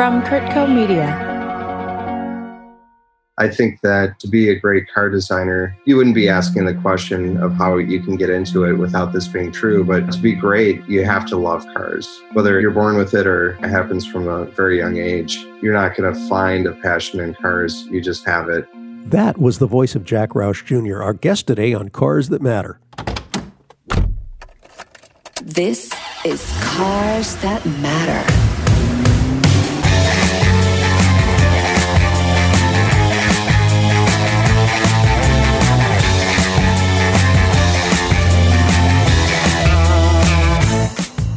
from Kurtco Media. I think that to be a great car designer, you wouldn't be asking the question of how you can get into it without this being true. But to be great, you have to love cars. Whether you're born with it or it happens from a very young age, you're not going to find a passion in cars. You just have it. That was the voice of Jack Roush Jr., our guest today on Cars That Matter. This is Cars That Matter.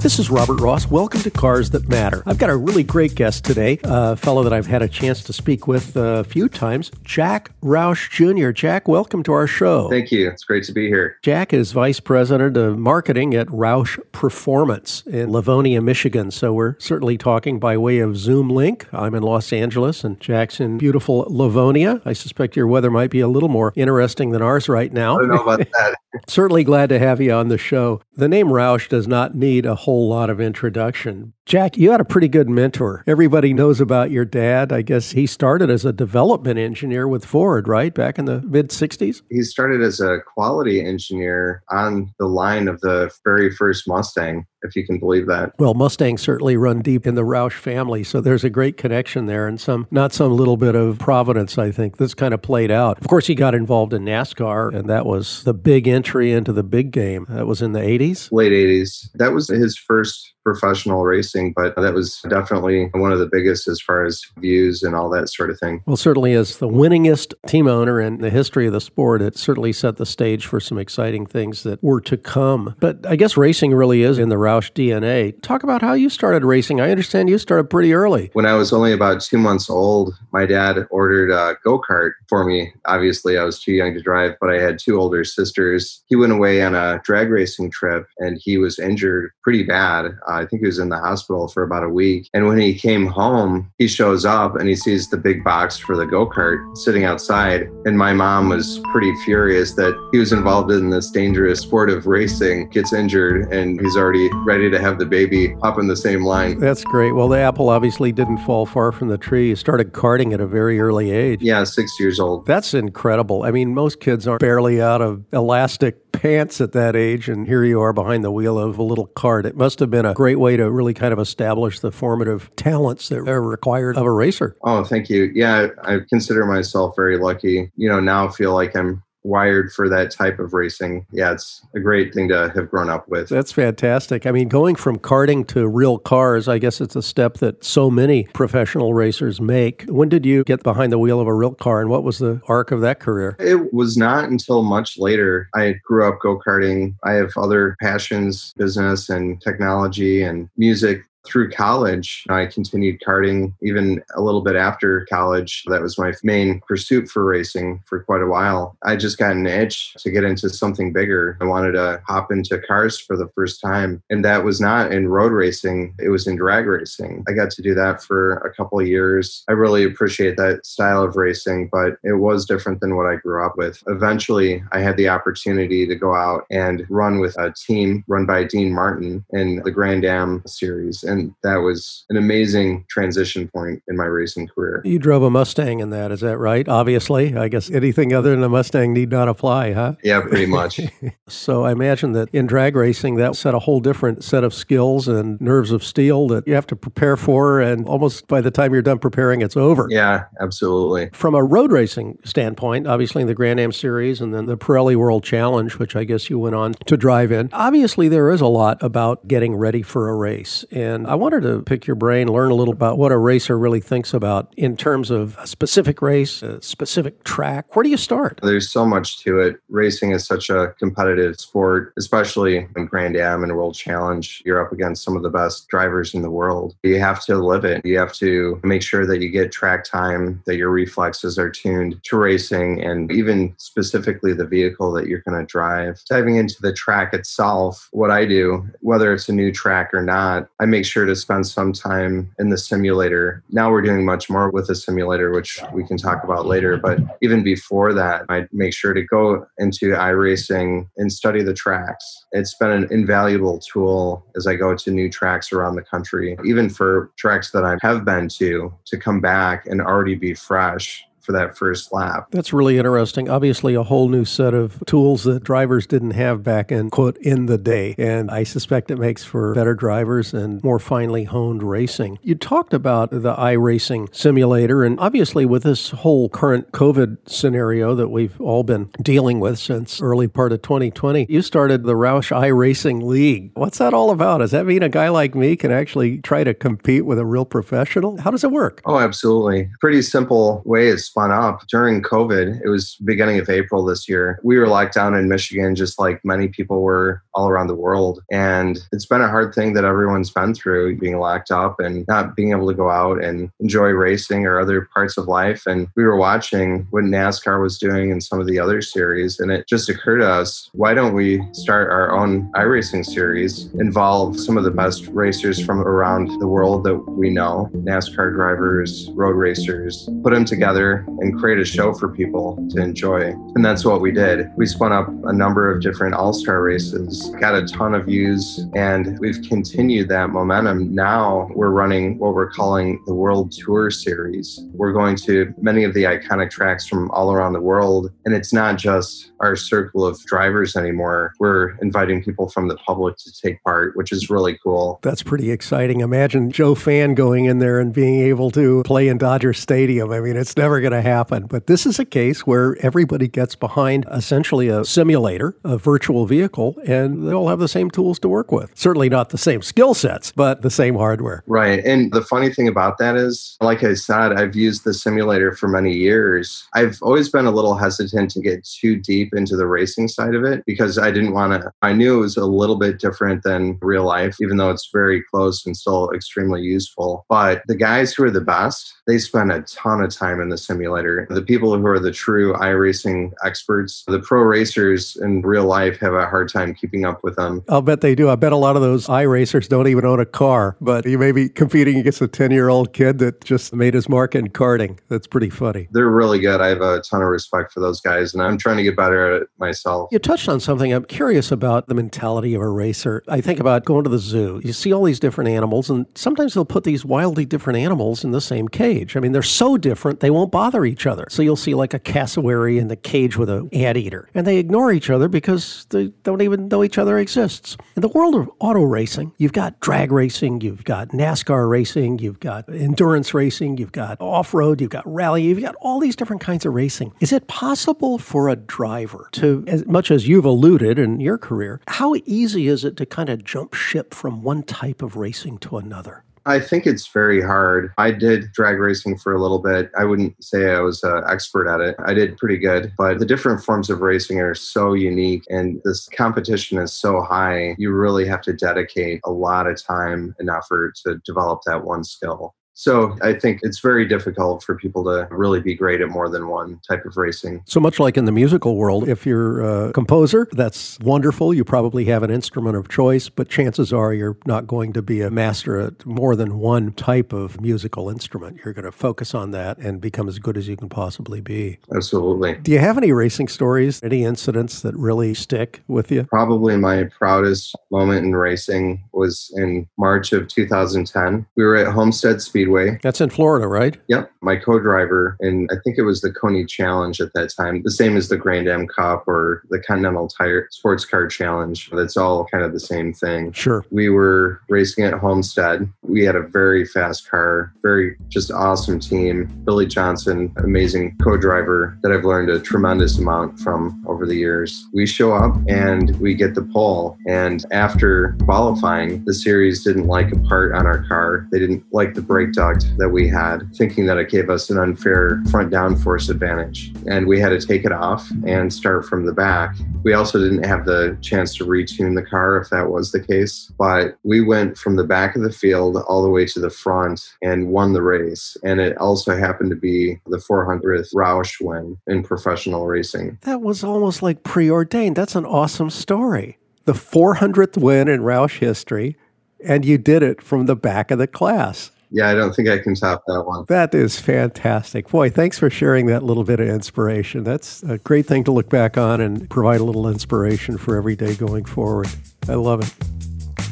This is Robert Ross. Welcome to Cars That Matter. I've got a really great guest today, a fellow that I've had a chance to speak with a few times, Jack Roush Jr. Jack, welcome to our show. Thank you. It's great to be here. Jack is Vice President of Marketing at Roush Performance in Livonia, Michigan. So we're certainly talking by way of Zoom link. I'm in Los Angeles and Jack's in beautiful Livonia. I suspect your weather might be a little more interesting than ours right now. I don't know about that. certainly glad to have you on the show. The name Roush does not need a whole whole lot of introduction. Jack, you had a pretty good mentor. Everybody knows about your dad. I guess he started as a development engineer with Ford, right? Back in the mid 60s? He started as a quality engineer on the line of the very first Mustang if you can believe that. Well, Mustangs certainly run deep in the Roush family, so there's a great connection there and some, not some little bit of providence, I think. This kind of played out. Of course, he got involved in NASCAR, and that was the big entry into the big game. That was in the 80s? Late 80s. That was his first professional racing, but that was definitely one of the biggest as far as views and all that sort of thing. Well, certainly as the winningest team owner in the history of the sport, it certainly set the stage for some exciting things that were to come. But I guess racing really is in the Roush DNA. Talk about how you started racing. I understand you started pretty early. When I was only about two months old, my dad ordered a go kart for me. Obviously, I was too young to drive, but I had two older sisters. He went away on a drag racing trip and he was injured pretty bad. I think he was in the hospital for about a week. And when he came home, he shows up and he sees the big box for the go kart sitting outside. And my mom was pretty furious that he was involved in this dangerous sport of racing, gets injured, and he's already ready to have the baby up in the same line. That's great. Well, the apple obviously didn't fall far from the tree. You started karting at a very early age. Yeah, six years old. That's incredible. I mean, most kids are barely out of elastic pants at that age, and here you are behind the wheel of a little cart. It must have been a great way to really kind of establish the formative talents that are required of a racer. Oh, thank you. Yeah, I consider myself very lucky. You know, now feel like I'm wired for that type of racing. Yeah, it's a great thing to have grown up with. That's fantastic. I mean, going from karting to real cars, I guess it's a step that so many professional racers make. When did you get behind the wheel of a real car and what was the arc of that career? It was not until much later. I grew up go karting. I have other passions, business and technology and music through college, I continued karting even a little bit after college. That was my main pursuit for racing for quite a while. I just got an itch to get into something bigger. I wanted to hop into cars for the first time. And that was not in road racing, it was in drag racing. I got to do that for a couple years. I really appreciate that style of racing, but it was different than what I grew up with. Eventually, I had the opportunity to go out and run with a team run by Dean Martin in the Grand Am series that was an amazing transition point in my racing career. You drove a Mustang in that, is that right? Obviously, I guess anything other than a Mustang need not apply, huh? Yeah, pretty much. so I imagine that in drag racing, that set a whole different set of skills and nerves of steel that you have to prepare for, and almost by the time you're done preparing, it's over. Yeah, absolutely. From a road racing standpoint, obviously in the Grand Am Series and then the Pirelli World Challenge, which I guess you went on to drive in. Obviously, there is a lot about getting ready for a race, and I wanted to pick your brain, learn a little about what a racer really thinks about in terms of a specific race, a specific track. Where do you start? There's so much to it. Racing is such a competitive sport, especially in Grand Am and World Challenge. You're up against some of the best drivers in the world. You have to live it. You have to make sure that you get track time, that your reflexes are tuned to racing, and even specifically the vehicle that you're going to drive. Diving into the track itself, what I do, whether it's a new track or not, I make sure sure to spend some time in the simulator. Now we're doing much more with the simulator, which we can talk about later. But even before that, I'd make sure to go into iRacing and study the tracks. It's been an invaluable tool as I go to new tracks around the country, even for tracks that I have been to, to come back and already be fresh for that first lap. That's really interesting. Obviously, a whole new set of tools that drivers didn't have back in, quote, in the day. And I suspect it makes for better drivers and more finely honed racing. You talked about the iRacing simulator. And obviously, with this whole current COVID scenario that we've all been dealing with since early part of 2020, you started the Roush iRacing League. What's that all about? Does that mean a guy like me can actually try to compete with a real professional? How does it work? Oh, absolutely. Pretty simple way is spun up during COVID. It was beginning of April this year. We were locked down in Michigan, just like many people were all around the world. And it's been a hard thing that everyone's been through being locked up and not being able to go out and enjoy racing or other parts of life. And we were watching what NASCAR was doing in some of the other series. And it just occurred to us why don't we start our own iRacing series, involve some of the best racers from around the world that we know, NASCAR drivers, road racers, put them together and create a show for people to enjoy. And that's what we did. We spun up a number of different all star races, got a ton of views, and we've continued that momentum. Now we're running what we're calling the World Tour Series. We're going to many of the iconic tracks from all around the world. And it's not just our circle of drivers anymore. We're inviting people from the public to take part, which is really cool. That's pretty exciting. Imagine Joe Fan going in there and being able to play in Dodger Stadium. I mean, it's never going to happen. But this is a case where everybody gets behind essentially a simulator, a virtual vehicle, and they all have the same tools to work with. Certainly not the same skill sets, but the same hardware. Right. And the funny thing about that is, like I said, I've used the simulator for many years. I've always been a little hesitant to get too deep into the racing side of it because I didn't want to, I knew it was a little bit different than real life, even though it's very close and still extremely useful. But the guys who are the best, they spend a ton of time in the simulator. The people who are the true iRacing experts, the pro racers in real life have a hard time keeping up with them. I'll bet they do. I bet a lot of those iRacers don't even own a car, but you may be competing against a 10 year old kid that just made his mark in karting. That's pretty funny. They're really good. I have a ton of respect for those guys, and I'm trying to get better at it myself. You touched on something. I'm curious about the mentality of a racer. I think about going to the zoo. You see all these different animals, and sometimes they'll put these wildly different animals in the same cage. I mean, they're so different, they won't bother each other. So you'll see like a cassowary in the cage with an anteater, and they ignore each other because they don't even know each other exists. In the world of auto racing, you've got drag racing, you've got NASCAR racing, you've got endurance racing, you've got off road, you've got rally, you've got all these different kinds of racing. Is it possible for a driver to, as much as you've alluded in your career, how easy is it to kind of jump ship from one type of racing to another? I think it's very hard. I did drag racing for a little bit. I wouldn't say I was an expert at it. I did pretty good, but the different forms of racing are so unique and this competition is so high. You really have to dedicate a lot of time and effort to develop that one skill. So I think it's very difficult for people to really be great at more than one type of racing. So much like in the musical world, if you're a composer, that's wonderful. You probably have an instrument of choice, but chances are you're not going to be a master at more than one type of musical instrument. You're going to focus on that and become as good as you can possibly be. Absolutely. Do you have any racing stories, any incidents that really stick with you? Probably my proudest moment in racing was in March of 2010. We were at Homestead Speed Speedway. That's in Florida, right? Yep. My co driver, and I think it was the Koni Challenge at that time, the same as the Grand Am Cup or the Continental Tire Sports Car Challenge. That's all kind of the same thing. Sure. We were racing at Homestead. We had a very fast car, very just awesome team. Billy Johnson, amazing co driver that I've learned a tremendous amount from over the years. We show up and we get the pole. And after qualifying, the series didn't like a part on our car. They didn't like the brake duct that we had, thinking that it gave us an unfair front downforce advantage. And we had to take it off and start from the back. We also didn't have the chance to retune the car if that was the case. But we went from the back of the field all the way to the front and won the race. And it also happened to be the 400th Roush win in professional racing. That was almost like preordained. That's an awesome story. The 400th win in Roush history and you did it from the back of the class. Yeah, I don't think I can top that one. That is fantastic. Boy, thanks for sharing that little bit of inspiration. That's a great thing to look back on and provide a little inspiration for every day going forward. I love it.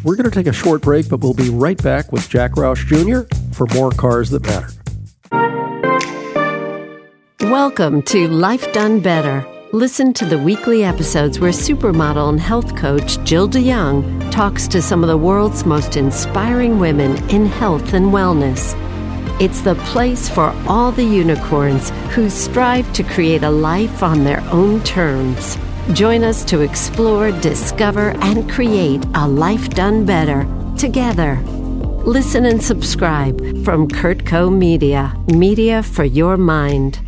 We're going to take a short break, but we'll be right back with Jack Roush Jr. for more Cars That Matter. Welcome to Life Done Better. Listen to the weekly episodes where supermodel and health coach Jill de Jong talks to some of the world's most inspiring women in health and wellness. It's the place for all the unicorns who strive to create a life on their own terms. Join us to explore, discover, and create a life done better together. Listen and subscribe from Kurtco Media, media for your mind.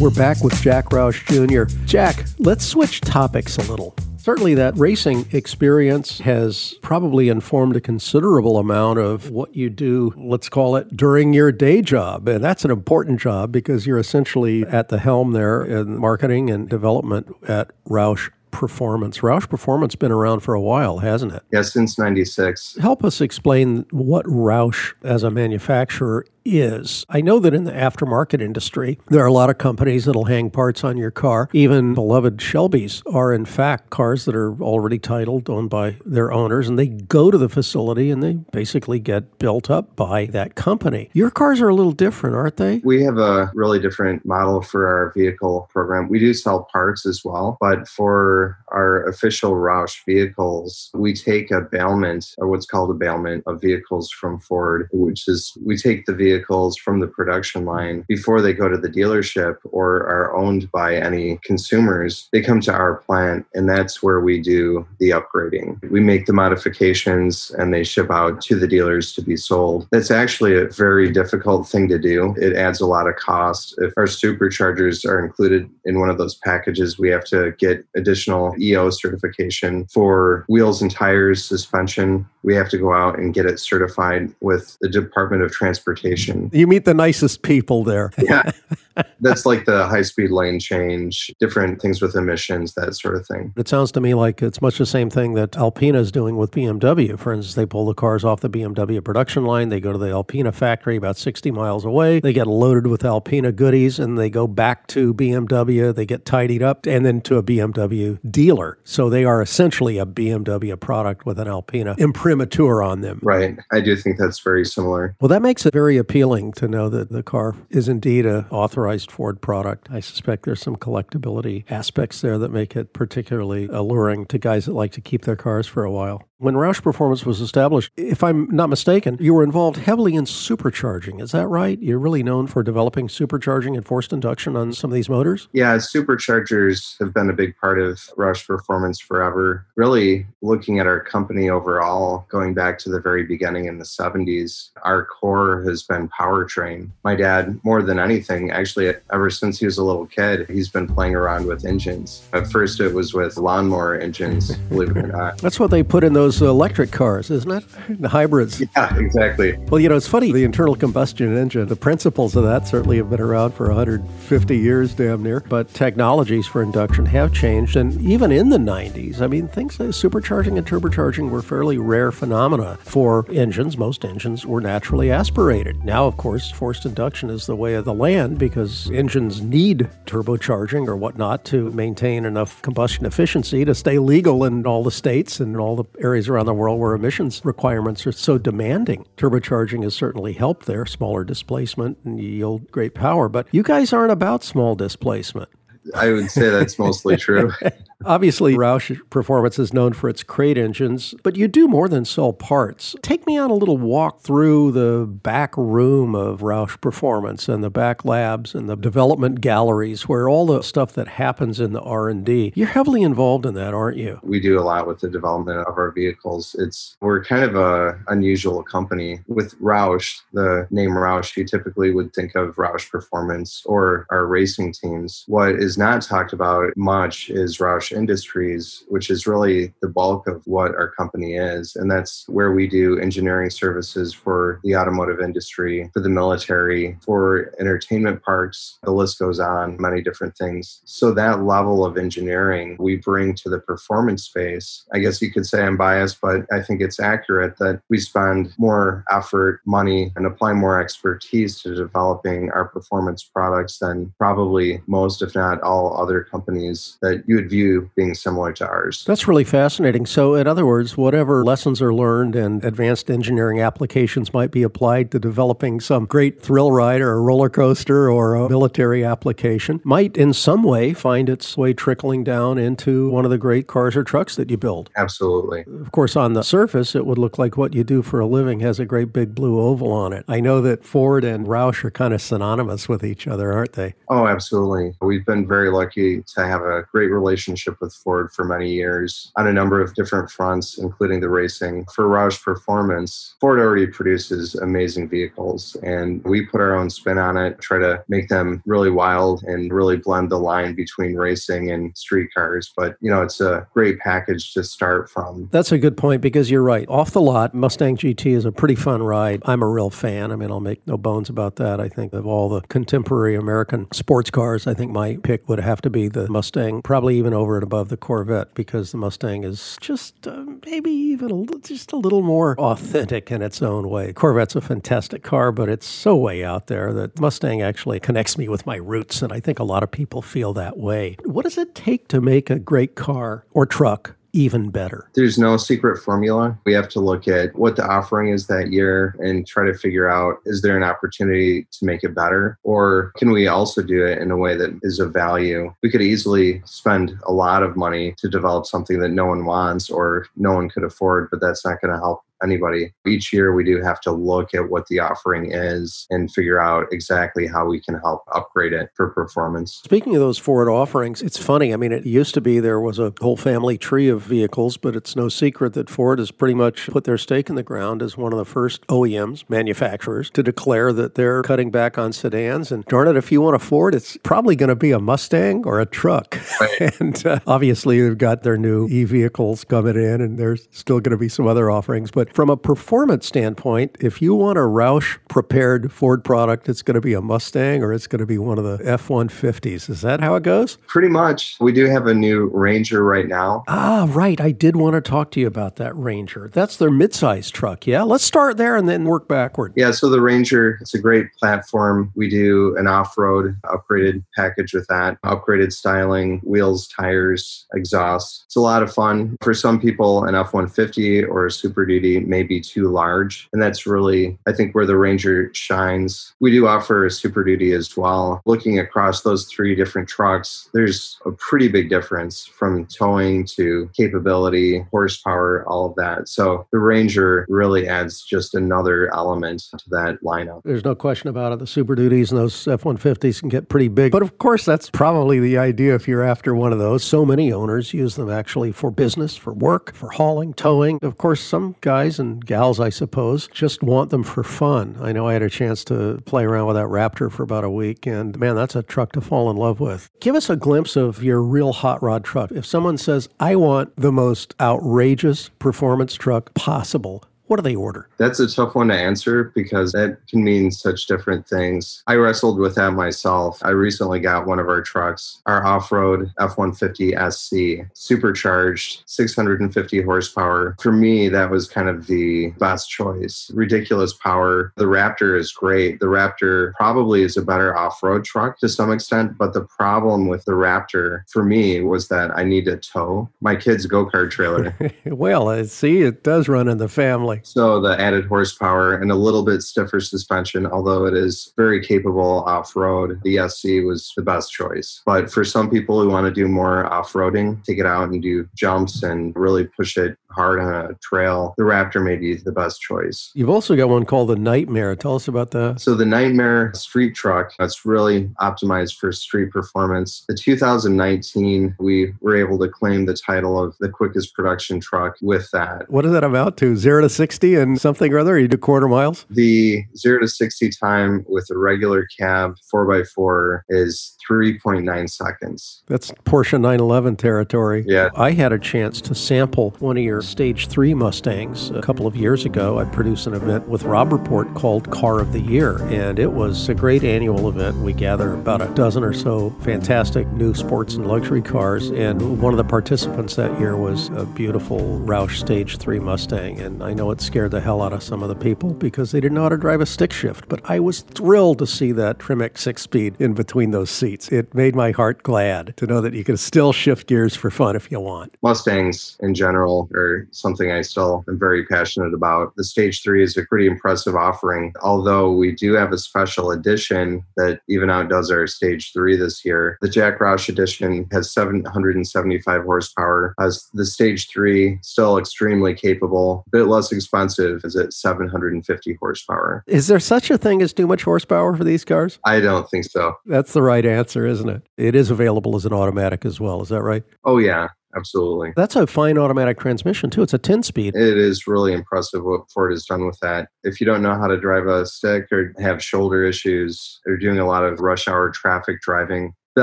We're back with Jack Roush Jr. Jack, let's switch topics a little. Certainly, that racing experience has probably informed a considerable amount of what you do, let's call it, during your day job. And that's an important job because you're essentially at the helm there in marketing and development at Roush Performance. Roush Performance has been around for a while, hasn't it? Yeah, since 96. Help us explain what Roush as a manufacturer is. I know that in the aftermarket industry, there are a lot of companies that'll hang parts on your car. Even beloved Shelbys are, in fact, cars that are already titled, owned by their owners, and they go to the facility and they basically get built up by that company. Your cars are a little different, aren't they? We have a really different model for our vehicle program. We do sell parts as well, but for our official Roush vehicles, we take a bailment, or what's called a bailment of vehicles from Ford, which is we take the vehicle vehicles from the production line before they go to the dealership or are owned by any consumers, they come to our plant and that's where we do the upgrading. We make the modifications and they ship out to the dealers to be sold. That's actually a very difficult thing to do. It adds a lot of cost. If our superchargers are included in one of those packages, we have to get additional EO certification for wheels and tires, suspension. We have to go out and get it certified with the Department of Transportation you meet the nicest people there. yeah. That's like the high speed lane change, different things with emissions, that sort of thing. It sounds to me like it's much the same thing that Alpina is doing with BMW. For instance, they pull the cars off the BMW production line, they go to the Alpina factory about 60 miles away, they get loaded with Alpina goodies, and they go back to BMW, they get tidied up, and then to a BMW dealer. So they are essentially a BMW product with an Alpina imprimatur on them. Right. I do think that's very similar. Well, that makes it very appealing to know that the car is indeed a authorized Ford product. I suspect there's some collectability aspects there that make it particularly alluring to guys that like to keep their cars for a while. When Roush Performance was established, if I'm not mistaken, you were involved heavily in supercharging. Is that right? You're really known for developing supercharging and forced induction on some of these motors? Yeah, superchargers have been a big part of Roush Performance forever. Really looking at our company overall, going back to the very beginning in the 70s, our core has been powertrain. My dad, more than anything, actually, ever since he was a little kid, he's been playing around with engines. At first, it was with lawnmower engines, believe it or not. That's what they put in those those electric cars, isn't it? The hybrids. Yeah, exactly. Well, you know, it's funny. The internal combustion engine, the principles of that certainly have been around for 150 years, damn near. But technologies for induction have changed. And even in the 90s, I mean, things like supercharging and turbocharging were fairly rare phenomena for engines. Most engines were naturally aspirated. Now, of course, forced induction is the way of the land because engines need turbocharging or whatnot to maintain enough combustion efficiency to stay legal in all the states and all the areas areas around the world where emissions requirements are so demanding. Turbocharging has certainly helped there, smaller displacement and yield great power. But you guys aren't about small displacement. I would say that's mostly true. Obviously, Roush Performance is known for its crate engines, but you do more than sell parts. Take me on a little walk through the back room of Roush Performance and the back labs and the development galleries where all the stuff that happens in the R&D. You're heavily involved in that, aren't you? We do a lot with the development of our vehicles. It's we're kind of a unusual company. With Roush, the name Roush, you typically would think of Roush Performance or our racing teams. What is not talked about much is Roush Industries, which is really the bulk of what our company is. And that's where we do engineering services for the automotive industry, for the military, for entertainment parks. The list goes on, many different things. So that level of engineering we bring to the performance space. I guess you could say I'm biased, but I think it's accurate that we spend more effort, money, and apply more expertise to developing our performance products than probably most, if not all, other companies that you would view being similar to ours. That's really fascinating. So, in other words, whatever lessons are learned and advanced engineering applications might be applied to developing some great thrill ride or a roller coaster or a military application might in some way find its way trickling down into one of the great cars or trucks that you build. Absolutely. Of course, on the surface, it would look like what you do for a living has a great big blue oval on it. I know that Ford and Roush are kind of synonymous with each other, aren't they? Oh, absolutely. We've been very lucky to have a great relationship with Ford for many years on a number of different fronts, including the racing. For Performance, Ford already produces amazing vehicles, and we put our own spin on it, try to make them really wild and really blend the line between racing and street cars. But, you know, it's a great package to start from. That's a good point because you're right. Off the lot, Mustang GT is a pretty fun ride. I'm a real fan. I mean, I'll make no bones about that. I think of all the contemporary American sports cars, I think my pick would have to be the Mustang, probably even over above the Corvette because the Mustang is just uh, maybe even a, just a little more authentic in its own way. Corvette's a fantastic car, but it's so way out there that Mustang actually connects me with my roots, and I think a lot of people feel that way. What does it take to make a great car or truck even better? There's no secret formula. We have to look at what the offering is that year and try to figure out is there an opportunity to make it better? Or can we also do it in a way that is of value? We could easily spend a lot of money to develop something that no one wants or no one could afford, but that's not going to help anybody. Each year, we do have to look at what the offering is and figure out exactly how we can help upgrade it for performance. Speaking of those Ford offerings, it's funny. I mean, it used to be there was a whole family tree of vehicles, but it's no secret that Ford has pretty much put their stake in the ground as one of the first OEMs, manufacturers, to declare that they're cutting back on sedans. And darn it, if you want a Ford, it's probably going to be a Mustang or a truck. Right. and uh, obviously, they've got their new e vehicles coming in, and there's still going to be some other offerings. But from a performance standpoint, if you want a Roush prepared Ford product, it's going to be a Mustang or it's going to be one of the F 150s. Is that how it goes? Pretty much. We do have a new Ranger right now. Ah, right. I did want to talk to you about that Ranger. That's their midsize truck. Yeah. Let's start there and then work backward. Yeah. So the Ranger, it's a great platform. We do an off road upgraded package with that, upgraded styling, wheels, tires, exhaust. It's a lot of fun. For some people, an F 150 or a Super Duty may be too large. And that's really, I think, where the Ranger shines. We do offer a Super Duty as well. Looking across those three different trucks, there's a pretty big difference from towing to capability, horsepower, all of that. So the Ranger really adds just another element to that lineup. There's no question about it. The Super Duties and those F 150s can get pretty big. But of course, that's probably the idea if you're after one of those. So many owners use them actually for business, for work, for hauling, towing. Of course, some guys and gals, I suppose, just want them for fun. I know I had a chance to play around with that Raptor for about a week, and man, that's a truck to fall in love with. Give us a glimpse of your real hot rod truck. If someone says, I want the most outrageous performance truck possible, what do they order? That's a tough one to answer because that can mean such different things. I wrestled with that myself. I recently got one of our trucks, our off road F 150 SC, supercharged, 650 horsepower. For me, that was kind of the best choice. Ridiculous power. The Raptor is great. The Raptor probably is a better off road truck to some extent, but the problem with the Raptor for me was that I need to tow my kid's go kart trailer. well, uh, see, it does run in the family. So the added horsepower and a little bit stiffer suspension, although it is very capable off road, the SC was the best choice. But for some people who want to do more off roading, take it out and do jumps and really push it hard on a trail, the Raptor may be the best choice. You've also got one called the Nightmare. Tell us about that. So the Nightmare street truck, that's really optimized for street performance. The 2019, we were able to claim the title of the quickest production truck with that. What does that amount to? Zero to 60? 60 and something or other? You do quarter miles? The zero to 60 time with a regular cab 4x4 is 3.9 seconds. That's Porsche 911 territory. Yeah. I had a chance to sample one of your Stage 3 Mustangs a couple of years ago. I produced an event with Robb Report called Car of the Year, and it was a great annual event. We gather about a dozen or so fantastic new sports and luxury cars, and one of the participants that year was a beautiful Roush Stage 3 Mustang, and I know it scared the hell out of some of the people because they didn't know how to drive a stick shift, but I was thrilled to see that Tremec 6-speed in between those seats. It made my heart glad to know that you can still shift gears for fun if you want. Mustangs in general are something I still am very passionate about. The Stage 3 is a pretty impressive offering, although we do have a special edition that even outdoes our Stage 3 this year. The Jack Roush edition has 775 horsepower, as the Stage 3 still extremely capable, a bit less expensive, is at 750 horsepower. Is there such a thing as too much horsepower for these cars? I don't think so. That's the right answer, isn't it? It is available as an automatic as well. Is that right? Oh, yeah. Absolutely. That's a fine automatic transmission, too. It's a 10 speed. It is really impressive what Ford has done with that. If you don't know how to drive a stick or have shoulder issues or doing a lot of rush hour traffic driving, the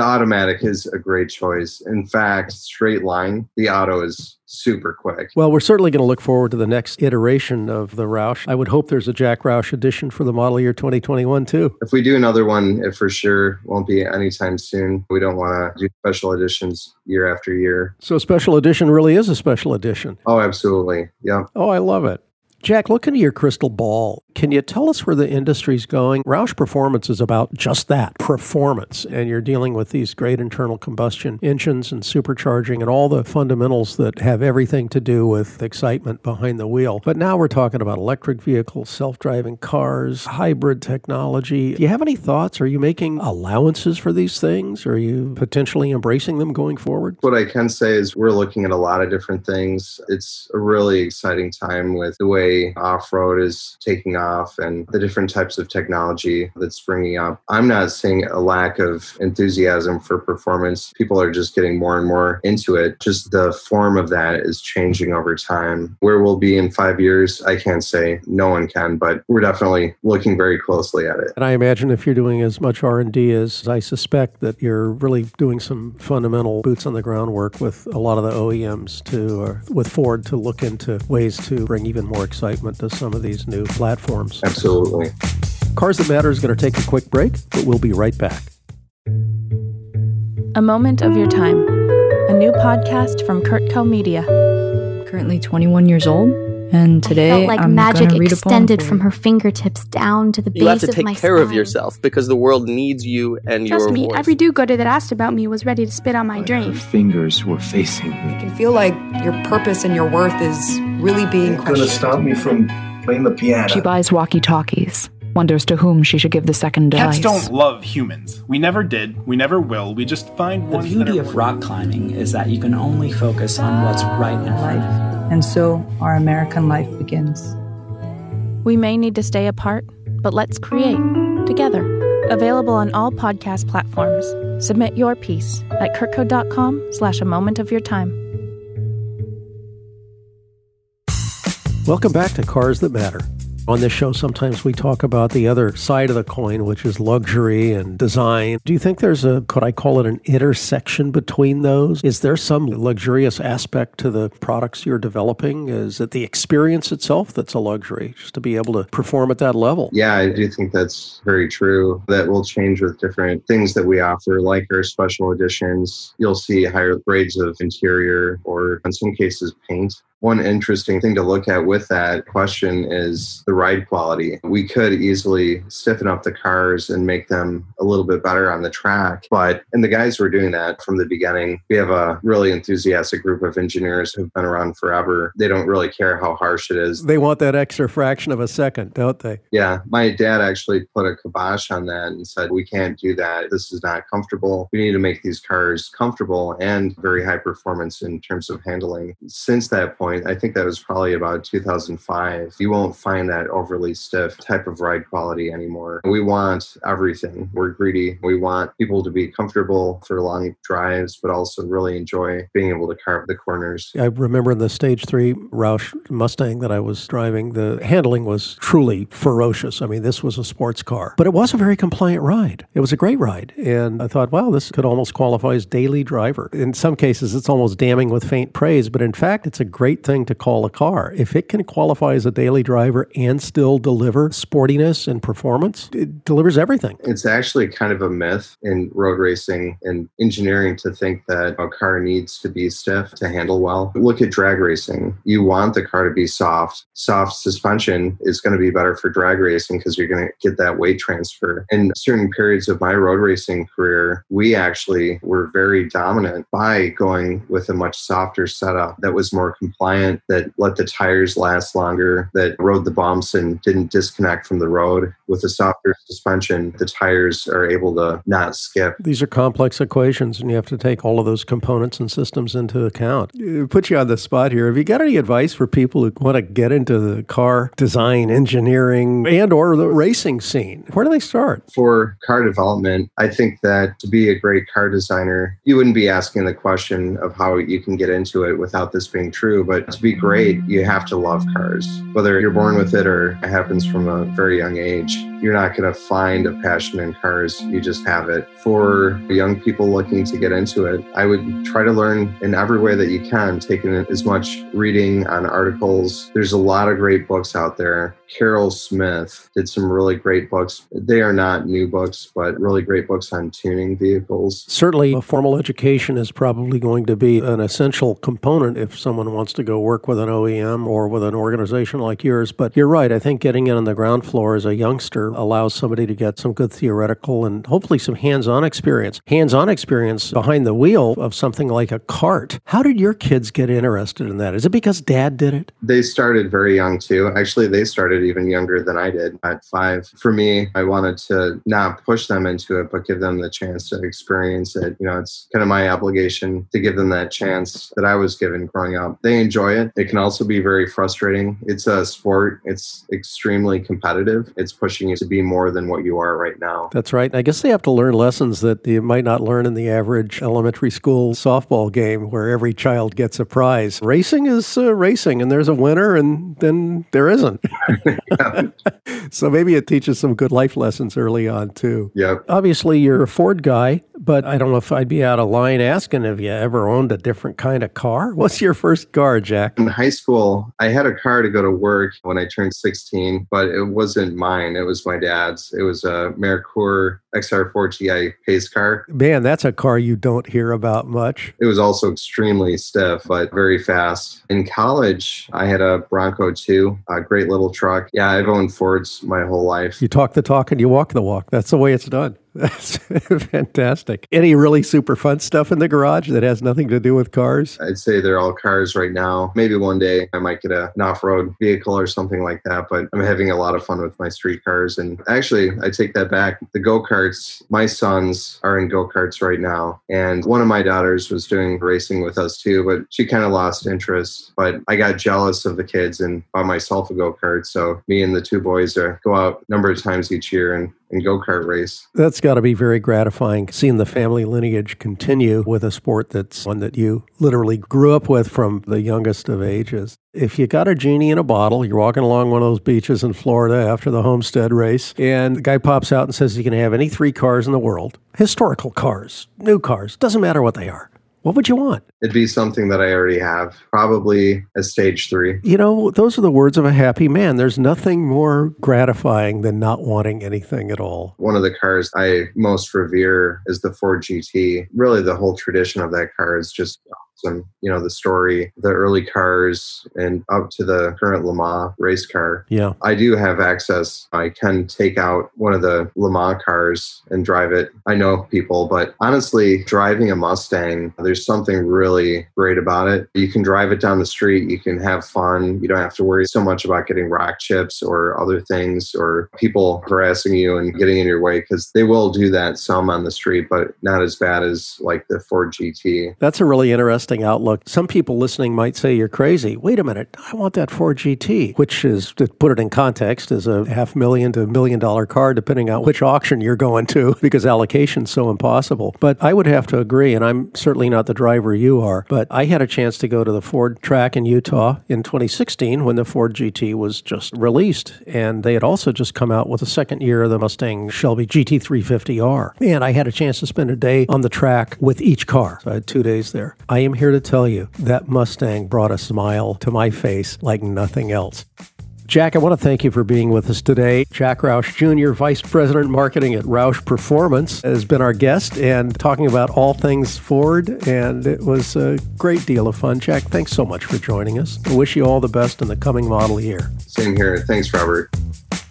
automatic is a great choice. In fact, straight line, the auto is super quick. Well, we're certainly going to look forward to the next iteration of the Roush. I would hope there's a Jack Roush edition for the model year 2021 too. If we do another one, it for sure won't be anytime soon. We don't want to do special editions year after year. So special edition really is a special edition. Oh, absolutely. Yeah. Oh, I love it. Jack, look into your crystal ball. Can you tell us where the industry's going? Roush Performance is about just that performance. And you're dealing with these great internal combustion engines and supercharging and all the fundamentals that have everything to do with excitement behind the wheel. But now we're talking about electric vehicles, self driving cars, hybrid technology. Do you have any thoughts? Are you making allowances for these things? Are you potentially embracing them going forward? What I can say is we're looking at a lot of different things. It's a really exciting time with the way off road is taking off and the different types of technology that's springing up. I'm not seeing a lack of enthusiasm for performance. People are just getting more and more into it. Just the form of that is changing over time. Where we'll be in five years, I can't say. No one can, but we're definitely looking very closely at it. And I imagine if you're doing as much R&D as I suspect that you're really doing some fundamental boots on the ground work with a lot of the OEMs to, or with Ford to look into ways to bring even more excitement to some of these new platforms. Absolutely. Cars That Matter is going to take a quick break, but we'll be right back. A Moment of Your Time, a new podcast from Kurtco Media. Currently 21 years old, and today I felt like I'm magic gonna read a poem extended from her fingertips down to the You have to take of my care of yourself because the world needs you and Trust your me, voice. every do-gooder that asked about me was ready to spit on my drink. fingers were facing me. You can feel like your purpose and your worth is really being It's gonna stop me from playing the piano. She buys walkie talkies, wonders to whom she should give the second Cats don't love humans. We never did. We never will. We just find The ones beauty that are of rock climbing is that you can only focus on what's right in front of you. And so our American life begins. We may need to stay apart, but let's create together. Available on all podcast platforms. Submit your piece at kurtco.com slash a moment of your time. Welcome back to Cars That Matter. On this show, sometimes we talk about the other side of the coin, which is luxury and design. Do you think there's a, could I call it an intersection between those? Is there some luxurious aspect to the products you're developing? Is it the experience itself that's a luxury, just to be able to perform at that level? Yeah, I do think that's very true. That will change with different things that we offer, like our special editions. You'll see higher grades of interior or, in some cases, paint. One interesting thing to look at with that question is the ride quality. We could easily stiffen up the cars and make them a little bit better on the track. But, and the guys were doing that from the beginning, we have a really enthusiastic group of engineers who've been around forever. They don't really care how harsh it is. They want that extra fraction of a second, don't they? Yeah, my dad actually put a kibosh on that and said, We can't do that. This is not comfortable. We need to make these cars comfortable and very high performance in terms of handling. Since that point, point, I think that was probably about 2005. You won't find that overly stiff type of ride quality anymore. We want everything. We're greedy. We want people to be comfortable for long drives, but also really enjoy being able to carve the corners. I remember in the stage three Roush Mustang that I was driving, the handling was truly ferocious. I mean, this was a sports car, but it was a very compliant ride. It was a great ride. And I thought, wow, this could almost qualify as daily driver. In some cases, it's almost damning with faint praise, but in fact, it's a great thing to call a car. If it can qualify as a daily driver and still deliver sportiness and performance, it delivers everything. It's actually kind of a myth in road racing and engineering to think that a car needs to be stiff to handle well. Look at drag racing. You want the car to be soft. Soft suspension is going to be better for drag racing because you're going to get that weight transfer. In certain periods of my road racing career, we actually were very dominant by going with a much softer setup that was more compliant, that let the tires last longer, that rode the bumps and didn't disconnect from the road. With a softer suspension, the tires are able to not skip. These are complex equations, and you have to take all of those components and systems into account. It put you on the spot here. Have you got any advice for people who want to get into the car design, engineering, and or the racing scene? Where do they start? For car development, I think that to be a great car designer, you wouldn't be asking the question of how you can get into it without this being true. But to be great, you have to love cars. Whether you're born with it or it happens from a very young age, you're not going to find a passion in cars. You just have it. For young people looking to get into it, I would try to learn in every way that you can, taking as much reading on articles. There's a lot of great books out there. Carroll Smith did some really great books. They are not new books, but really great books on tuning vehicles. Certainly, a formal education is probably going to be an essential component if someone wants to go work with an OEM or with an organization like yours. But you're right. I think getting in on the ground floor as a youngster allows somebody to get some good theoretical and hopefully some hands on experience. Hands on experience behind the wheel of something like a cart. How did your kids get interested in that? Is it because dad did it? They started very young too. Actually, they started even younger than I did at five. For me, I wanted to not push them into it, but give them the chance to experience it. You know, it's kind of my obligation to give them that chance that I was given growing up. They enjoy it. It can also be very frustrating. It's a sport, it's extremely competitive. It's pushing you to be more than what you are right now. That's right. I guess they have to learn lessons that you might not learn in the average elementary school softball game where every child gets a prize. Racing is uh, racing, and there's a winner, and then there isn't. so maybe it teaches some good life lessons early on, too. Yep. Obviously, you're a Ford guy, but I don't know if I'd be out of line asking if you ever owned a different kind of car. What's your first car, Jack? In high school, I had a car to go to work when I turned 16, but it wasn't mine. It was my dad's. It was a Merkur XR4Ti pace car. Man, that's a car you don't hear about much. It was also extremely stiff, but very fast. In college, I had a Bronco 2, a great little truck. Yeah, I've owned Fords my whole life. You talk the talk and you walk the walk. That's the way it's done. That's fantastic. Any really super fun stuff in the garage that has nothing to do with cars? I'd say they're all cars right now. Maybe one day I might get a, an off road vehicle or something like that, but I'm having a lot of fun with my street cars. And actually, I take that back. The go karts, my sons are in go karts right now. And one of my daughters was doing racing with us too, but she kind of lost interest. But I got jealous of the kids and bought myself a go kart. So me and the two boys are, go out a number of times each year and and go kart race. That's got to be very gratifying seeing the family lineage continue with a sport that's one that you literally grew up with from the youngest of ages. If you got a genie in a bottle, you're walking along one of those beaches in Florida after the Homestead race, and the guy pops out and says you can have any three cars in the world historical cars, new cars, doesn't matter what they are. What would you want? It'd be something that I already have, probably a stage three. You know, those are the words of a happy man. There's nothing more gratifying than not wanting anything at all. One of the cars I most revere is the Ford GT. Really, the whole tradition of that car is just awesome. You know, the story, the early cars, and up to the current Le Mans race car. Yeah. I do have access. I can take out one of the Le Mans cars and drive it. I know people, but honestly, driving a Mustang, there's something really great about it. You can drive it down the street, you can have fun. You don't have to worry so much about getting rock chips or other things or people harassing you and getting in your way because they will do that some on the street, but not as bad as like the Ford GT. That's a really interesting outlook. Some people listening might say you're crazy. Wait a minute, I want that Ford GT, which is, to put it in context, is a half million to a million dollar car, depending on which auction you're going to, because allocation's so impossible. But I would have to agree, and I'm certainly not the driver you are, but I had a chance to go to the Ford track in Utah in 2016 when the Ford GT was just released. And they had also just come out with the second year of the Mustang Shelby GT350R. And I had a chance to spend a day on the track with each car. So I had two days there. I am here to tell you that Mustang brought a smile to my face like nothing else. Jack, I want to thank you for being with us today. Jack Roush Jr., Vice President Marketing at Roush Performance, has been our guest and talking about all things Ford. And it was a great deal of fun. Jack, thanks so much for joining us. I wish you all the best in the coming model year. Same here. Thanks, Robert.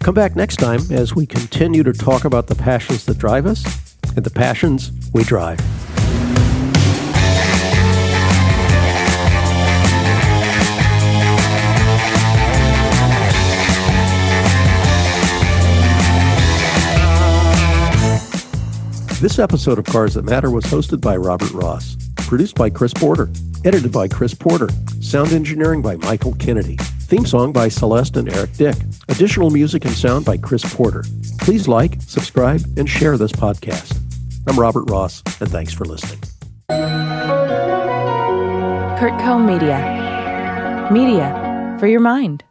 Come back next time as we continue to talk about the passions that drive us and the passions we drive. This episode of Cars That Matter was hosted by Robert Ross, produced by Chris Porter, edited by Chris Porter, sound engineering by Michael Kennedy, theme song by Celeste and Eric Dick, additional music and sound by Chris Porter. Please like, subscribe, and share this podcast. I'm Robert Ross, and thanks for listening. CurtCo Media. Media for your mind.